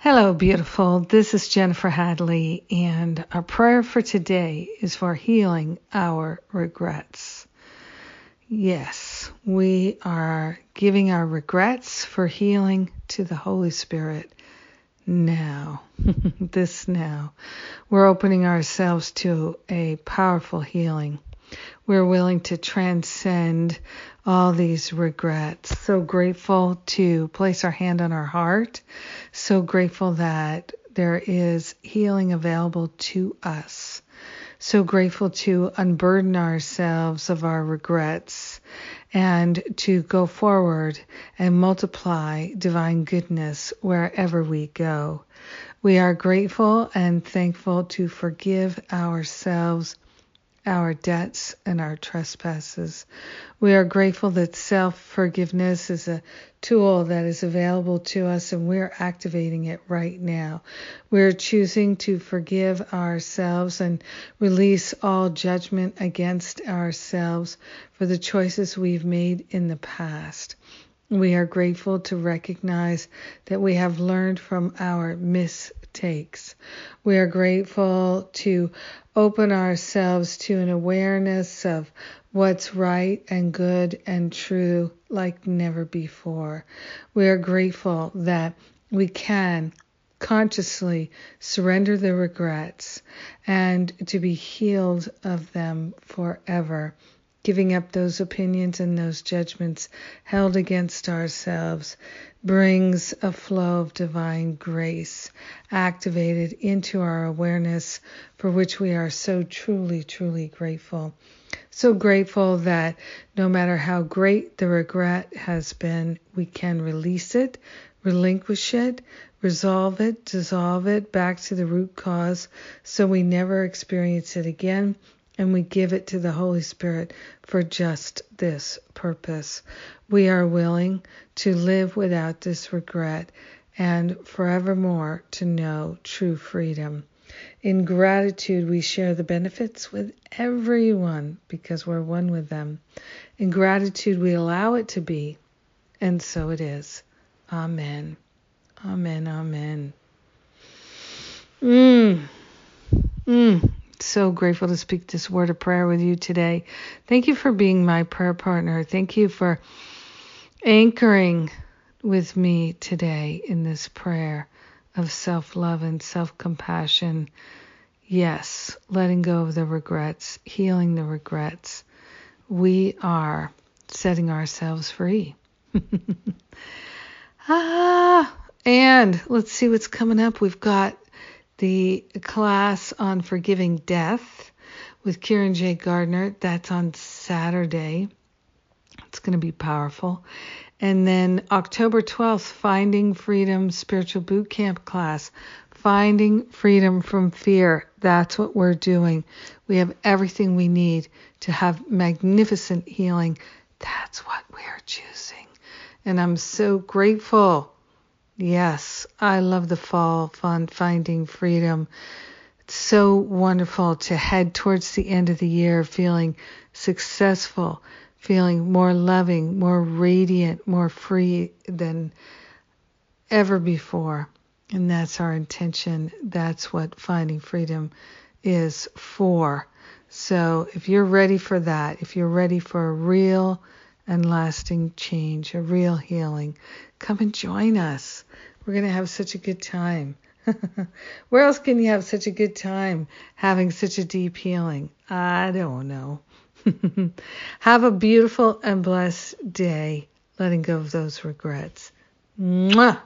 Hello, beautiful. This is Jennifer Hadley, and our prayer for today is for healing our regrets. Yes, we are giving our regrets for healing to the Holy Spirit now. this now. We're opening ourselves to a powerful healing. We're willing to transcend all these regrets. So grateful to place our hand on our heart. So grateful that there is healing available to us. So grateful to unburden ourselves of our regrets and to go forward and multiply divine goodness wherever we go. We are grateful and thankful to forgive ourselves our debts and our trespasses. We are grateful that self forgiveness is a tool that is available to us and we're activating it right now. We're choosing to forgive ourselves and release all judgment against ourselves for the choices we've made in the past. We are grateful to recognize that we have learned from our mistakes. We are grateful to open ourselves to an awareness of what's right and good and true like never before. We are grateful that we can consciously surrender the regrets and to be healed of them forever giving up those opinions and those judgments held against ourselves brings a flow of divine grace activated into our awareness for which we are so truly, truly grateful. So grateful that no matter how great the regret has been, we can release it, relinquish it, resolve it, dissolve it back to the root cause so we never experience it again and we give it to the Holy Spirit for just this purpose. We are willing to live without this regret and forevermore to know true freedom. In gratitude, we share the benefits with everyone because we're one with them. In gratitude, we allow it to be, and so it is. Amen. Amen. Amen. So grateful to speak this word of prayer with you today. Thank you for being my prayer partner. Thank you for anchoring with me today in this prayer of self love and self compassion. Yes, letting go of the regrets, healing the regrets. We are setting ourselves free. ah, and let's see what's coming up. We've got the class on forgiving death with Kieran J. Gardner. That's on Saturday. It's going to be powerful. And then October 12th, Finding Freedom Spiritual Boot Camp class. Finding freedom from fear. That's what we're doing. We have everything we need to have magnificent healing. That's what we're choosing. And I'm so grateful Yes, I love the fall fun finding freedom. It's so wonderful to head towards the end of the year feeling successful, feeling more loving, more radiant, more free than ever before. And that's our intention. That's what finding freedom is for. So if you're ready for that, if you're ready for a real and lasting change, a real healing, come and join us. We're going to have such a good time. Where else can you have such a good time having such a deep healing? I don't know. have a beautiful and blessed day, letting go of those regrets. Mwah!